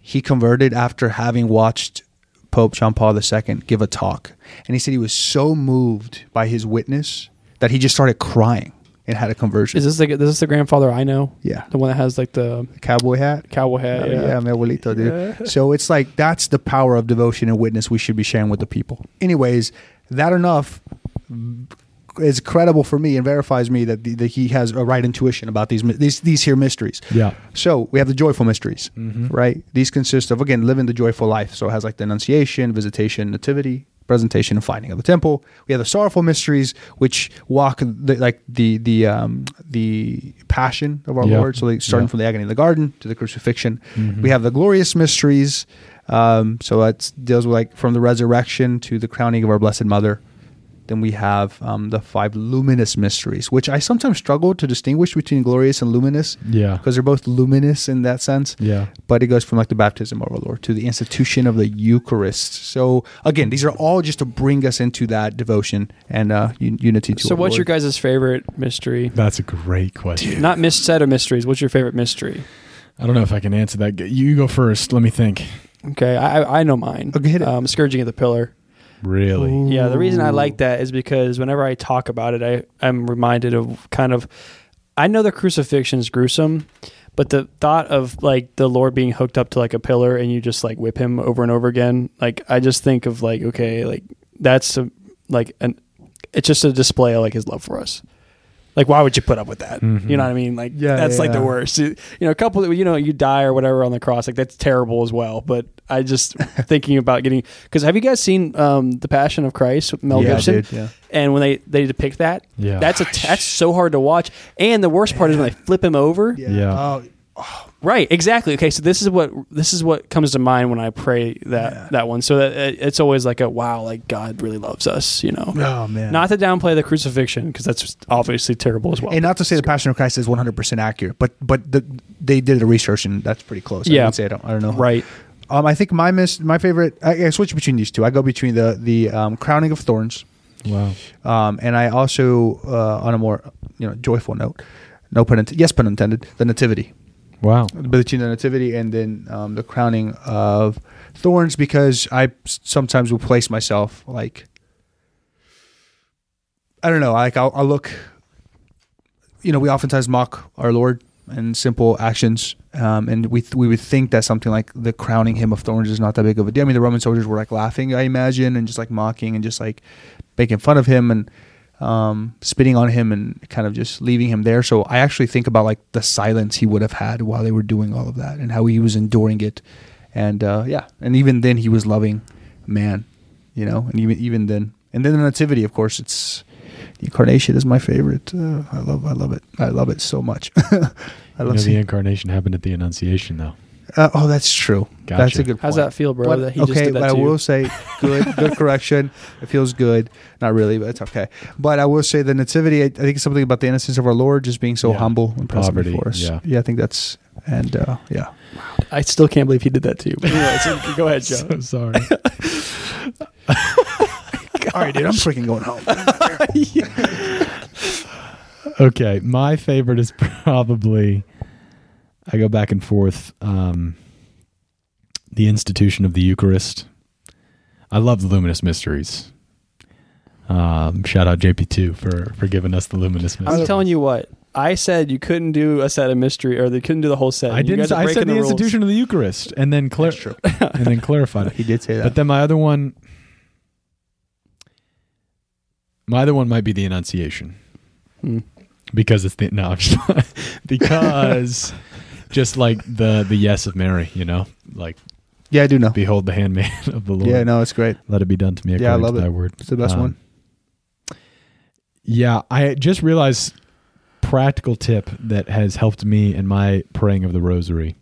Speaker 1: he converted after having watched Pope John Paul II give a talk, and he said he was so moved by his witness that he just started crying. and had a conversion.
Speaker 2: Is this the this is the grandfather I know?
Speaker 1: yeah,
Speaker 2: The one that has like the
Speaker 1: cowboy hat.
Speaker 2: cowboy hat.
Speaker 1: Oh,
Speaker 2: yeah.
Speaker 1: yeah, mi abuelito, dude.
Speaker 2: Yeah.
Speaker 1: So it's like that's the power of devotion and witness we should be sharing with the people. Anyways, that enough is credible for me and verifies me that, the, that he has a right intuition about these these these here mysteries.
Speaker 3: Yeah.
Speaker 1: So we have the joyful mysteries,
Speaker 3: Mm-hmm.
Speaker 1: right? These consist of again living the joyful life. So it has like the Annunciation, Visitation, Nativity, Presentation, and Finding of the Temple. We have the sorrowful mysteries, which walk the, like the the um, the Passion of our
Speaker 3: Yeah.
Speaker 1: Lord. So they starting
Speaker 3: Yeah.
Speaker 1: from the agony in the garden to the crucifixion.
Speaker 3: Mhm.
Speaker 1: We have the glorious mysteries. Um, so that deals with like from the resurrection to the crowning of our Blessed Mother. Then we have um, the five luminous mysteries, which I sometimes struggle to distinguish between glorious and luminous
Speaker 3: Yeah.
Speaker 1: because they're both luminous in that sense.
Speaker 3: Yeah.
Speaker 1: But it goes from like the baptism of our Lord to the institution of the Eucharist. So again, these are all just to bring us into that devotion and uh, un- unity to.
Speaker 2: So
Speaker 1: our
Speaker 2: what's your
Speaker 1: Lord.
Speaker 2: guys' favorite mystery?
Speaker 3: That's a great question.
Speaker 2: Not mis set of mysteries. What's your favorite mystery?
Speaker 3: I don't know if I can answer that. You go first. Let me think.
Speaker 2: Okay, I I- I know mine.
Speaker 1: Okay, hit it.
Speaker 2: Um, Scourging of the Pillar.
Speaker 3: Really?
Speaker 2: Yeah, the reason I like that is because whenever I talk about it, I I'm reminded of kind of. I know the crucifixion is gruesome, but the thought of like the Lord being hooked up to like a pillar and you just like whip him over and over again, like I just think of like okay, like that's a, like an it's just a display of like his love for us. Like why would you put up with that?
Speaker 3: Mhm.
Speaker 2: You know what I mean? Like
Speaker 1: Yeah,
Speaker 2: that's like the worst. You you know, a couple you know you die or whatever on the cross, like that's terrible as well. But I just (laughs) thinking about getting because have you guys seen um, the Passion of Christ with Mel
Speaker 1: yeah,
Speaker 2: Gibson?
Speaker 1: dude, yeah.
Speaker 2: and when they they depict that
Speaker 3: Yeah.
Speaker 2: that's a that's so hard to watch and the worst part is when they flip him over
Speaker 3: Yeah.
Speaker 1: Oh,
Speaker 2: right exactly okay so this is what this is what comes to mind when i pray that
Speaker 1: Yeah.
Speaker 2: that one so that it, it's always like a wow like god really loves us you know
Speaker 1: oh man.
Speaker 2: not to downplay the crucifixion because that's obviously terrible as well
Speaker 1: and not to say the Passion of Christ is 100% accurate, but but the, they did the research and that's pretty close. I
Speaker 2: Yeah.
Speaker 1: would say I don't, I don't know.
Speaker 2: right
Speaker 1: Um, I think my miss, my favorite. I, I switch between these two. I go between the the um, crowning of thorns,
Speaker 3: Wow.
Speaker 1: um, and I also uh, on a more you know joyful note, no pun intended. Yes, pun intended. The nativity,
Speaker 3: Wow.
Speaker 1: between the nativity and then um, the crowning of thorns, because I sometimes will place myself like I don't know. Like I'll, I'll look. You know, we oftentimes mock our Lord and simple actions, um, and we we would think that something like the crowning him of thorns is not that big of a deal. I mean, the Roman soldiers were like laughing, I imagine, and just like mocking and just like making fun of him and um, spitting on him and kind of just leaving him there. So I actually think about like the silence he would have had while they were doing all of that and how he was enduring it, and uh, yeah, and even then he was loving man, you know, and even even then, and then the nativity, of course, it's the incarnation is my favorite. Uh, I love, I love it. I love it so much. (laughs) I
Speaker 3: You
Speaker 1: love
Speaker 3: know, the incarnation happened at the Annunciation, though.
Speaker 1: Uh, oh, that's true.
Speaker 3: Gotcha.
Speaker 1: That's a good.
Speaker 2: how's
Speaker 1: point.
Speaker 2: that feel bro
Speaker 1: But-
Speaker 2: that he just
Speaker 1: okay,
Speaker 2: did that
Speaker 1: but I will say, good, good (laughs) correction. It feels good. Not really, but it's okay. But I will say the nativity. I, I think it's something about the innocence of our Lord, just being so
Speaker 3: Yeah.
Speaker 1: humble and present
Speaker 3: Poverty,
Speaker 1: before us.
Speaker 3: yeah.
Speaker 1: I think that's and uh, yeah.
Speaker 2: i still can't believe he did that to you but anyway, so (laughs) go ahead joe
Speaker 3: So sorry. (laughs)
Speaker 1: All right, dude. I'm freaking going home.
Speaker 3: okay, my favorite is probably I go back and forth. Um, the institution of the Eucharist. I love the luminous mysteries. Um, shout out JP2 for for giving us the luminous Mysteries.
Speaker 2: i'm telling you what i said you couldn't do a set of mystery or they couldn't do the whole set
Speaker 3: I didn't. I said the,
Speaker 2: rules.
Speaker 3: institution of the Eucharist, and then clar- and then clarified (laughs) it.
Speaker 1: he did say that.
Speaker 3: But then my other one, my other one might be the Annunciation
Speaker 2: Hmm.
Speaker 3: because it's the no, I'm just, (laughs) because just like the the yes of Mary, you know, like
Speaker 1: yeah, I do know.
Speaker 3: behold the handmaid (laughs) of the Lord.
Speaker 1: Yeah, no, it's great.
Speaker 3: Let it be done to me according
Speaker 1: Yeah, I love
Speaker 3: to
Speaker 1: it.
Speaker 3: thy word.
Speaker 1: It's the best
Speaker 3: Um,
Speaker 1: one.
Speaker 3: Yeah, I just realized practical tip that has helped me in my praying of the rosary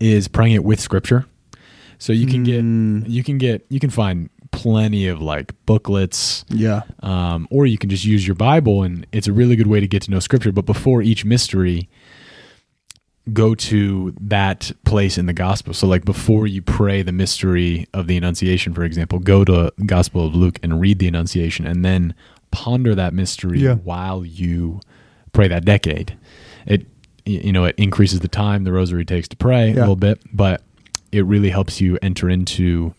Speaker 3: is praying it with scripture. So you can get
Speaker 1: Mm,
Speaker 3: you can get you can find plenty of like booklets
Speaker 1: yeah,
Speaker 3: um, or you can just use your bible and it's a really good way to get to know scripture but before each mystery go to that place in the gospel. So like before you pray the mystery of the annunciation for example go to gospel of luke and read the annunciation and then ponder that mystery
Speaker 1: Yeah.
Speaker 3: while you pray that decade. It you know it increases the time the rosary takes to pray a little bit but it really helps you enter into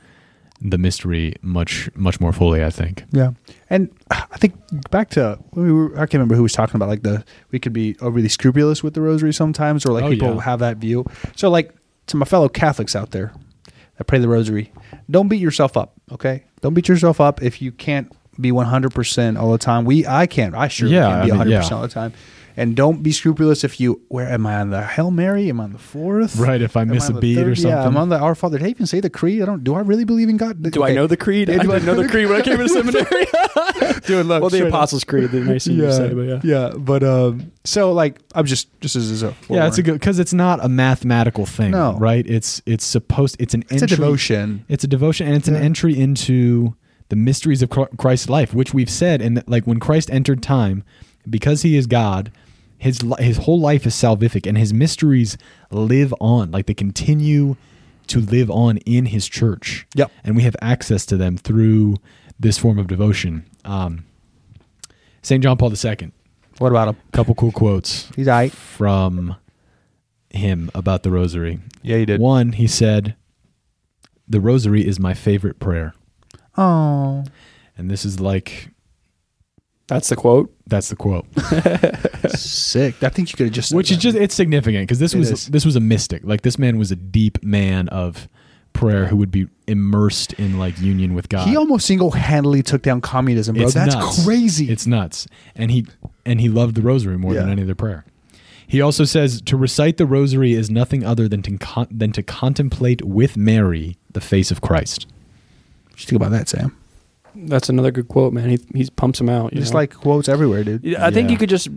Speaker 3: the mystery much much more fully. I think.
Speaker 1: Yeah, and I think back to we were, I can't remember who was talking about like the we could be overly scrupulous with the rosary sometimes, or like
Speaker 3: Oh,
Speaker 1: people
Speaker 3: yeah.
Speaker 1: have that view. So like to my fellow Catholics out there that pray the rosary, don't beat yourself up. Okay, don't beat yourself up if you can't be one hundred percent all the time. We I can't. I sure
Speaker 3: Yeah,
Speaker 1: can't be
Speaker 3: I mean,
Speaker 1: one hundred
Speaker 3: yeah.
Speaker 1: percent all the time. And don't be scrupulous if you where am I on the Hail Mary? Am I on the fourth?
Speaker 3: Right, if I
Speaker 1: Am
Speaker 3: miss
Speaker 1: on
Speaker 3: a
Speaker 1: the
Speaker 3: beat or
Speaker 1: something. Yeah, I'm
Speaker 3: something.
Speaker 1: on the Our Father. Did I even say the creed? I don't. Do I really believe in God?
Speaker 2: Do I know the creed?
Speaker 1: Yeah,
Speaker 2: I
Speaker 1: do I
Speaker 2: didn't know
Speaker 1: know
Speaker 2: the
Speaker 1: the-
Speaker 2: creed when I came to seminary. (laughs)
Speaker 1: Dude, look,
Speaker 2: well, the
Speaker 1: straight up.
Speaker 2: Apostles' Creed, the nice thing to say, but yeah.
Speaker 1: yeah, but um, so like I'm just just as, as a
Speaker 3: Yeah, it's a good because it's not a mathematical thing,
Speaker 1: No.
Speaker 3: right? It's it's supposed it's an
Speaker 1: it's a devotion.
Speaker 3: It's a devotion, and it's an entry into the mysteries of Christ's life, which we've said. And like when Christ entered time, because he is God, his his whole life is salvific, and his mysteries live on. Like they continue to live on in his church.
Speaker 1: Yep.
Speaker 3: and we have access to them through this form of devotion. Um, Saint John Paul II.
Speaker 1: What about him?
Speaker 3: Couple cool quotes
Speaker 1: He's all right.
Speaker 3: from him about the rosary.
Speaker 1: Yeah, he did.
Speaker 3: One, he said, "The rosary is my favorite prayer."
Speaker 1: Oh,
Speaker 3: And this is like
Speaker 2: That's the quote.
Speaker 3: that's the quote. (laughs)
Speaker 1: sick. I think you could have just said
Speaker 3: Which is
Speaker 1: that.
Speaker 3: just it's significant because this
Speaker 1: It
Speaker 3: was
Speaker 1: is.
Speaker 3: this was a mystic. Like this man was a deep man of prayer who would be immersed in like union with God.
Speaker 1: He almost single handedly took down communism, bro.
Speaker 3: It's
Speaker 1: That's
Speaker 3: nuts.
Speaker 1: crazy.
Speaker 3: It's nuts. And he and he loved the rosary more than
Speaker 1: Yeah.
Speaker 3: any other prayer. He also says to recite the rosary is nothing other than to con- than to contemplate with Mary the face of Christ.
Speaker 1: What you think about that, Sam?
Speaker 2: That's another good quote, man. He he pumps them out. you
Speaker 1: Just
Speaker 2: know?
Speaker 1: like quotes everywhere, dude.
Speaker 2: Yeah, I think you could just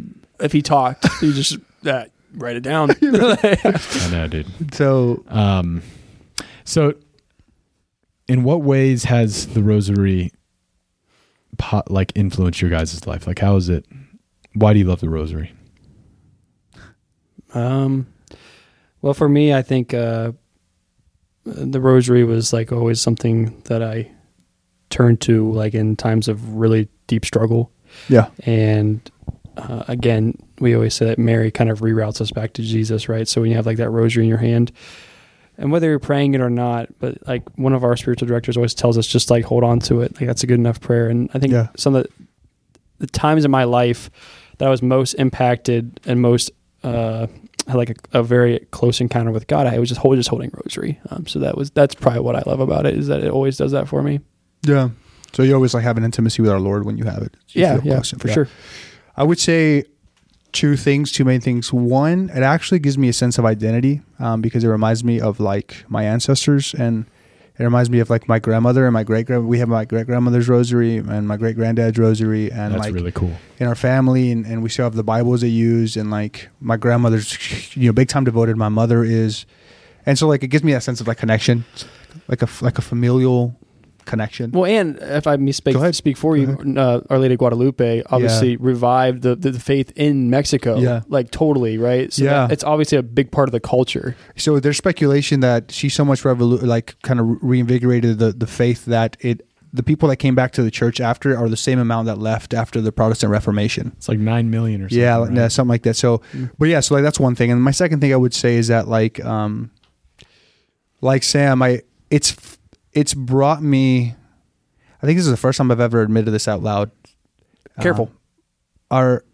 Speaker 2: if he talked, you just uh, write it down. (laughs) (laughs)
Speaker 3: I know, dude.
Speaker 1: So
Speaker 3: Um, so, in what ways has the rosary po- like influenced your guys' life? Like, how is it? Why do you love the rosary?
Speaker 2: Um, well, for me, I think uh, the rosary was like always something that I turned to, like in times of really deep struggle.
Speaker 1: yeah,
Speaker 2: And uh, again, we always say that Mary kind of reroutes us back to Jesus, right? So when you have like that rosary in your hand, and whether you're praying it or not, but like one of our spiritual directors always tells us, just like hold on to it. Like that's a good enough prayer. And I think
Speaker 1: Yeah.
Speaker 2: some of the, the times in my life that I was most impacted and most uh, had like a, a very close encounter with God, I was just hold, just holding rosary. Um, so that was that's probably what I love about it is that it always does that for me.
Speaker 1: Yeah. So you always like have an intimacy with our Lord when you have it. You
Speaker 2: yeah, yeah,
Speaker 1: close.
Speaker 2: for sure.
Speaker 1: I would say two things, two main things. One, it actually gives me a sense of identity um, because it reminds me of like my ancestors and it reminds me of like my grandmother and my great grand. We have my great grandmother's rosary and my great granddad's rosary and
Speaker 3: That's
Speaker 1: like
Speaker 3: really cool.
Speaker 1: in our family and, and we still have the Bibles they use and like my grandmother's you know big time devoted. My mother is, and so like it gives me that sense of like connection, like a like a familial connection.
Speaker 2: Well, and if I may speak, speak for you, uh, Our Lady of Guadalupe obviously revived the, the, the faith in Mexico.
Speaker 1: Yeah.
Speaker 2: Like totally, right? So
Speaker 1: Yeah.
Speaker 2: that- it's obviously a big part of the culture.
Speaker 1: So there's speculation that she so much revolu- like kind of reinvigorated the the faith that it the people that came back to the church after are the same amount that left after the Protestant Reformation.
Speaker 3: It's like nine million or something.
Speaker 1: yeah,
Speaker 3: right?
Speaker 1: yeah, something like that. So,
Speaker 2: Mm.
Speaker 1: but yeah, so like that's one thing. And my second thing I would say is that like, um, like Sam, I it's it's brought me. I think this is the first time I've ever admitted this out loud.
Speaker 2: Careful.
Speaker 1: Um, our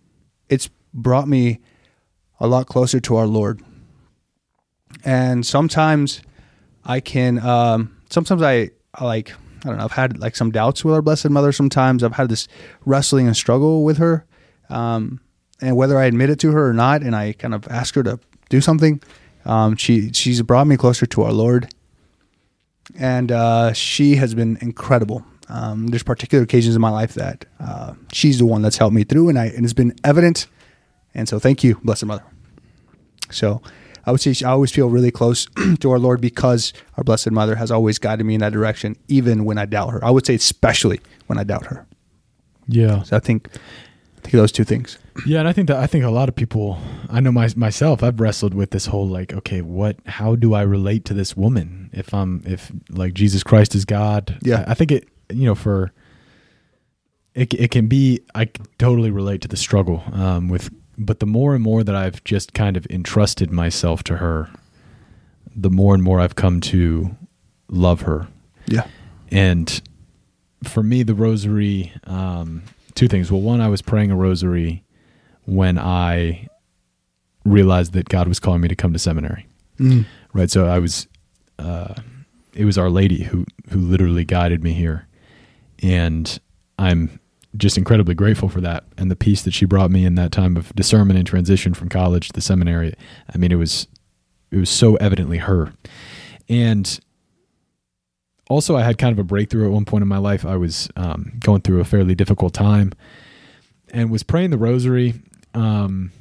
Speaker 1: it's brought me a lot closer to our Lord. And sometimes I can um sometimes I, I like I don't know, I've had like some doubts with our blessed mother sometimes. I've had this wrestling and struggle with her. Um and whether I admit it to her or not and I kind of ask her to do something, um she she's brought me closer to our Lord. And uh she has been incredible. Um, there's particular occasions in my life that uh, she's the one that's helped me through, and I and it's been evident. And so, thank you, Blessed Mother. So, I would say I always feel really close (clears throat) to our Lord because our Blessed Mother has always guided me in that direction, even when I doubt her. I would say especially when I doubt her.
Speaker 3: Yeah,
Speaker 1: So I think, I think those two things.
Speaker 3: Yeah, and I think that I think a lot of people. I know my, myself. I've wrestled with this whole like, okay, what? How do I relate to this woman? If I'm, if like Jesus Christ is God,
Speaker 1: Yeah.
Speaker 3: I, I think it. You know, for it, it can be. I totally relate to the struggle um, with, but the more and more that I've just kind of entrusted myself to her, the more and more I've come to love her
Speaker 1: Yeah.
Speaker 3: and for me, the rosary, um, two things. Well, one, I was praying a rosary when I realized that God was calling me to come to seminary.
Speaker 1: Mm.
Speaker 3: Right. So I was, uh, it was Our Lady who who literally guided me here, and I'm just incredibly grateful for that and the peace that she brought me in that time of discernment and transition from college to the seminary. I mean, it was it was so evidently her, and also I had kind of a breakthrough at one point in my life. I was um, going through a fairly difficult time, and was praying the rosary, um,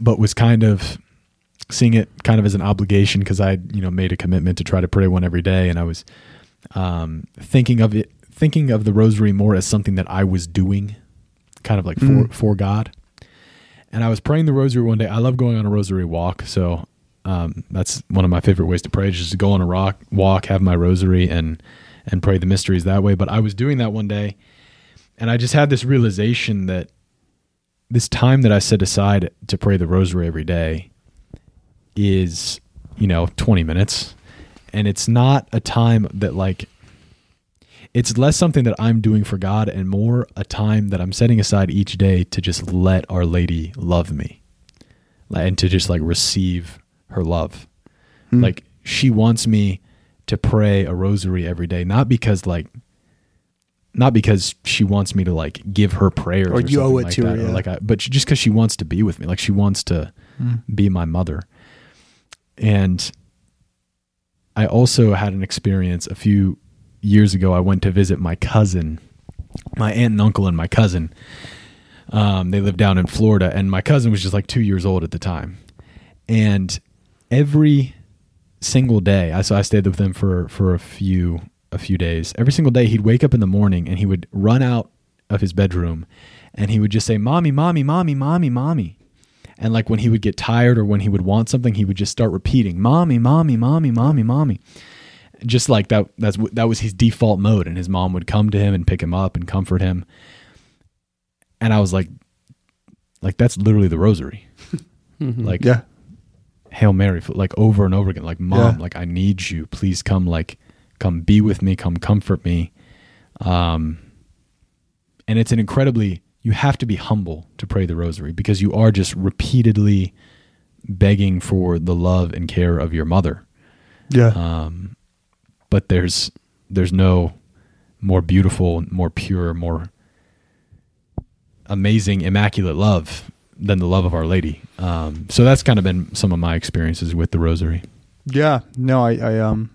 Speaker 3: but was kind of seeing it kind of as an obligation because I, you know, made a commitment to try to pray one every day, and I was um, thinking of it, thinking of the rosary more as something that I was doing, kind of like for
Speaker 1: Mm.
Speaker 3: for God. And I was praying the rosary one day. I love going on a rosary walk, so um, that's one of my favorite ways to pray. Just to go on a rock walk, have my rosary, and and pray the mysteries that way. But I was doing that one day, and I just had this realization that this time that I set aside to pray the rosary every day is, you know, 20 minutes. And it's not a time that, like, it's less something that I'm doing for God and more a time that I'm setting aside each day to just let Our Lady love me and to just like receive her love.
Speaker 1: Mm.
Speaker 3: Like, she wants me to pray a rosary every day, not because, like, not because she wants me to like give her prayers
Speaker 1: Or
Speaker 3: or,
Speaker 1: you owe it
Speaker 3: like
Speaker 1: to her,
Speaker 3: that, or
Speaker 1: yeah.
Speaker 3: like I, but just because she wants to be with me, like she wants to
Speaker 1: Mm.
Speaker 3: be my mother. And I also had an experience a few years ago. I went to visit my cousin, my aunt and uncle, and my cousin. Um, they lived down in Florida, and my cousin was just like two years old at the time. And every single day, I so I stayed with them for for a few a few days. Every single day, he'd wake up in the morning and he would run out of his bedroom, and he would just say, "Mommy, mommy, mommy, mommy, mommy." And like when he would get tired or when he would want something, he would just start repeating, "Mommy, mommy, mommy, mommy, mommy." Just like that. That's that was his default mode, and his mom would come to him and pick him up and comfort him. And I was like, like that's literally the rosary. (laughs)
Speaker 2: Mhm.
Speaker 3: Like
Speaker 1: Yeah.
Speaker 3: Hail Mary, like over and over again. Like, mom,
Speaker 1: Yeah.
Speaker 3: like I need you. Please come, like, come be with me. Come comfort me. Um, and it's an incredibly. You have to be humble to pray the rosary because you are just repeatedly begging for the love and care of your mother.
Speaker 1: Yeah.
Speaker 3: Um, but there's there's no more beautiful, more pure, more amazing, immaculate love than the love of Our Lady. Um, so that's kind of been some of my experiences with the Rosary.
Speaker 1: yeah. No, I, I um,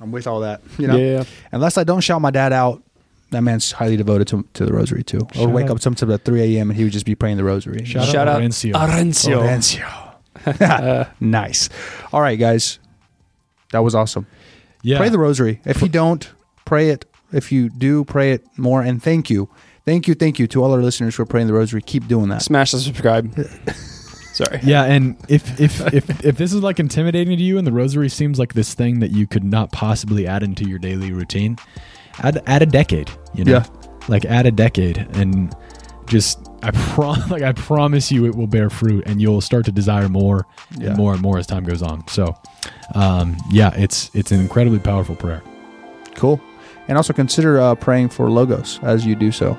Speaker 1: I'm with all that. You know,
Speaker 2: yeah.
Speaker 1: unless I don't shout my dad out, that man's highly devoted to, to the rosary too. Or
Speaker 3: Shout
Speaker 1: wake
Speaker 3: out.
Speaker 1: up sometimes at 3 a.m. and he would just be praying the rosary.
Speaker 3: Shout,
Speaker 2: Shout
Speaker 3: out,
Speaker 2: out
Speaker 3: Laurencio.
Speaker 2: Arencio.
Speaker 1: Lorenzo. (laughs) (laughs) nice. All right, guys. That was awesome.
Speaker 3: yeah.
Speaker 1: Pray the rosary. If you don't, pray it. If you do, pray it more. And thank you. Thank you. Thank you to all our listeners for praying the rosary. Keep doing that.
Speaker 2: Smash the subscribe. (laughs) Sorry.
Speaker 3: yeah, and if if if if this is like intimidating to you, and the rosary seems like this thing that you could not possibly add into your daily routine, add add a decade. You know,
Speaker 1: Yeah.
Speaker 3: like add a decade, and just I prom (laughs) like I promise you, it will bear fruit, and you'll start to desire more
Speaker 1: Yeah.
Speaker 3: and more and more as time goes on. So, um, yeah, it's it's an incredibly powerful prayer.
Speaker 1: Cool. And also consider uh, praying for logos as you do so.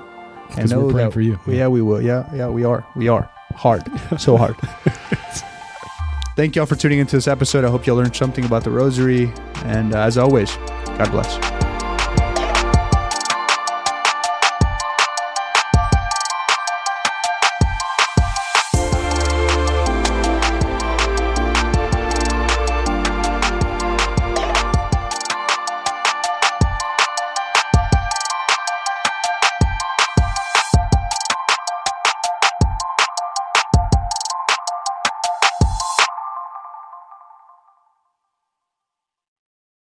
Speaker 1: And
Speaker 3: 'Cause we're
Speaker 1: know
Speaker 3: praying
Speaker 1: that-
Speaker 3: for you.
Speaker 1: Yeah, we will. Yeah, yeah, we are. We are. Hard. So hard. (laughs) Thank y'all for tuning into this episode. I hope you all learned something about the rosary. And uh, as always, God bless.